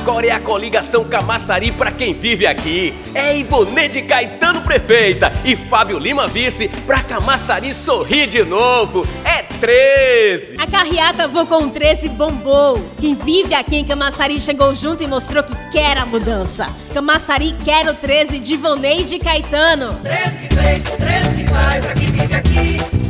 Agora é a coligação Camaçari pra quem vive aqui. É Ivonede Caetano prefeita e Fábio Lima vice pra Camaçari sorrir de novo. É 13. A carreata Vou com 13 bombou. Quem vive aqui em Camaçari chegou junto e mostrou que quer a mudança. Camaçari quer o 13 de Ivoneide Caetano. 13 que fez, 13 que faz pra quem vive aqui.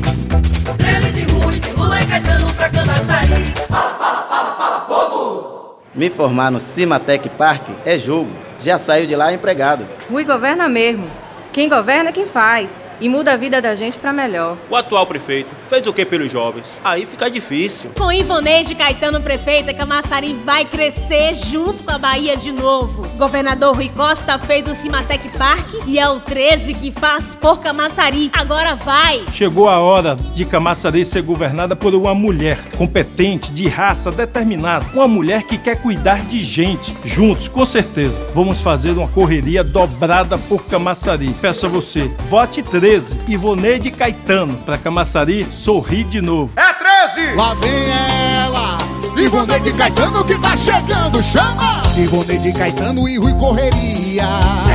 Me formar no Cimatec Park é jogo. Já saiu de lá empregado. Rui governa mesmo. Quem governa é quem faz e muda a vida da gente para melhor. O atual prefeito fez o que pelos jovens? Aí fica difícil. Com Ivoneide Caetano prefeita, Camaçari vai crescer junto com a Bahia de novo. Governador Rui Costa fez o Cimatec Park e é o 13 que faz por Camaçari. Agora vai! Chegou a hora de Camaçari ser governada por uma mulher competente, de raça, determinada. Uma mulher que quer cuidar de gente. Juntos, com certeza, vamos fazer uma correria dobrada por Camaçari. Peço a você, vote 13 13, Ivoneide Caetano, para Camaçari sorrir de novo. É 13! Lá vem ela, Ivoneide Caetano que tá chegando, chama! Ivoneide Caetano e Rui Correria.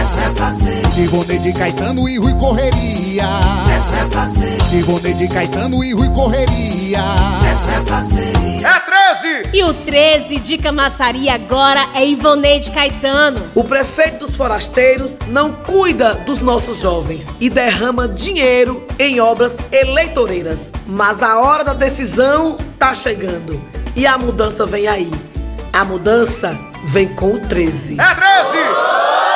Essa é pra ser. Ivoneide Caetano e Rui Correria. Essa é pra ser. Ivoneide Caetano e Rui Correria. Essa é pra ser. É 13! E o 13 de Camaçari agora é Ivoneide Caetano. O prefeito dos forasteiros não cuida dos nossos jovens e derrama dinheiro em obras eleitoreiras. Mas a hora da decisão tá chegando e a mudança vem aí. A mudança vem com o 13. É 13!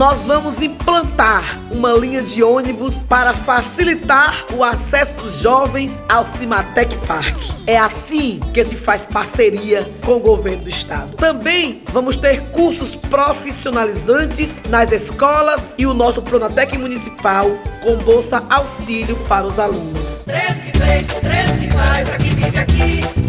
Nós vamos implantar uma linha de ônibus para facilitar o acesso dos jovens ao Cimatec Park. É assim que se faz parceria com o governo do estado. Também vamos ter cursos profissionalizantes nas escolas e o nosso Pronatec Municipal com bolsa auxílio para os alunos. 13 que fez, 13 que faz quem vive aqui.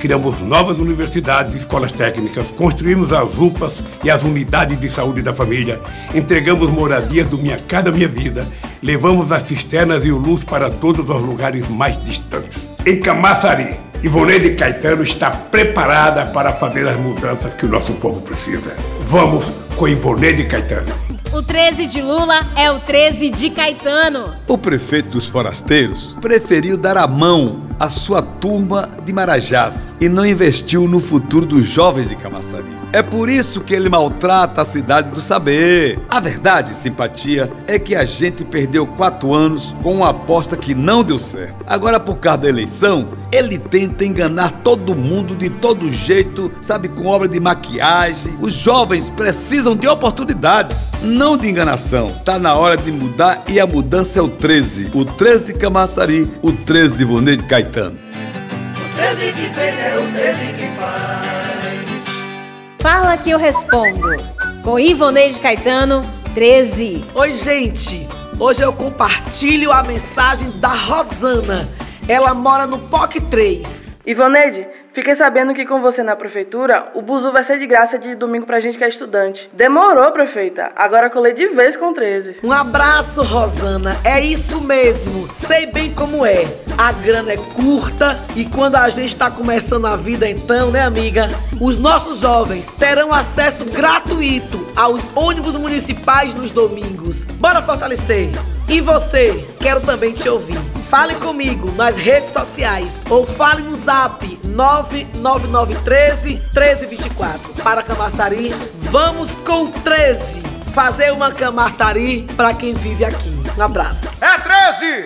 Criamos novas universidades e escolas técnicas, construímos as UPAs e as unidades de saúde da família, entregamos moradias do Minha Casa Minha Vida, levamos as cisternas e o luz para todos os lugares mais distantes. Em Camaçari, Ivoneide Caetano está preparada para fazer as mudanças que o nosso povo precisa. Vamos com Ivoneide Caetano. O 13 de Lula é o 13 de Caetano. O prefeito dos forasteiros preferiu dar a mão à sua turma de Marajás e não investiu no futuro dos jovens de Camaçari. É por isso que ele maltrata a cidade do saber. A verdade, simpatia, é que a gente perdeu quatro anos com uma aposta que não deu certo. Agora, por causa da eleição, ele tenta enganar todo mundo de todo jeito, sabe, com obra de maquiagem. Os jovens precisam de oportunidades, não de enganação. Tá na hora de mudar e a mudança é o 13. O 13 de Camaçari, o 13 de Ivoneide Caetano. O 13 que fez é o 13 que faz. Fala que eu respondo. Com Ivoneide Caetano, 13. Oi, gente! Hoje eu compartilho a mensagem da Rosana. Ela mora no POC 3. Ivoneide, fiquei sabendo que com você na prefeitura, o buzu vai ser de graça de domingo pra gente que é estudante. Demorou, prefeita. Agora colei de vez com 13. Um abraço, Rosana. É isso mesmo. Sei bem como é. A grana é curta e quando a gente está começando a vida, então, né, amiga? Os nossos jovens terão acesso gratuito aos ônibus municipais nos domingos. Bora fortalecer! E você? Quero também te ouvir. Fale comigo nas redes sociais ou fale no zap 99913 1324. Para Camaçari, vamos com 13. Fazer uma Camaçari para quem vive aqui. Um abraço. É 13!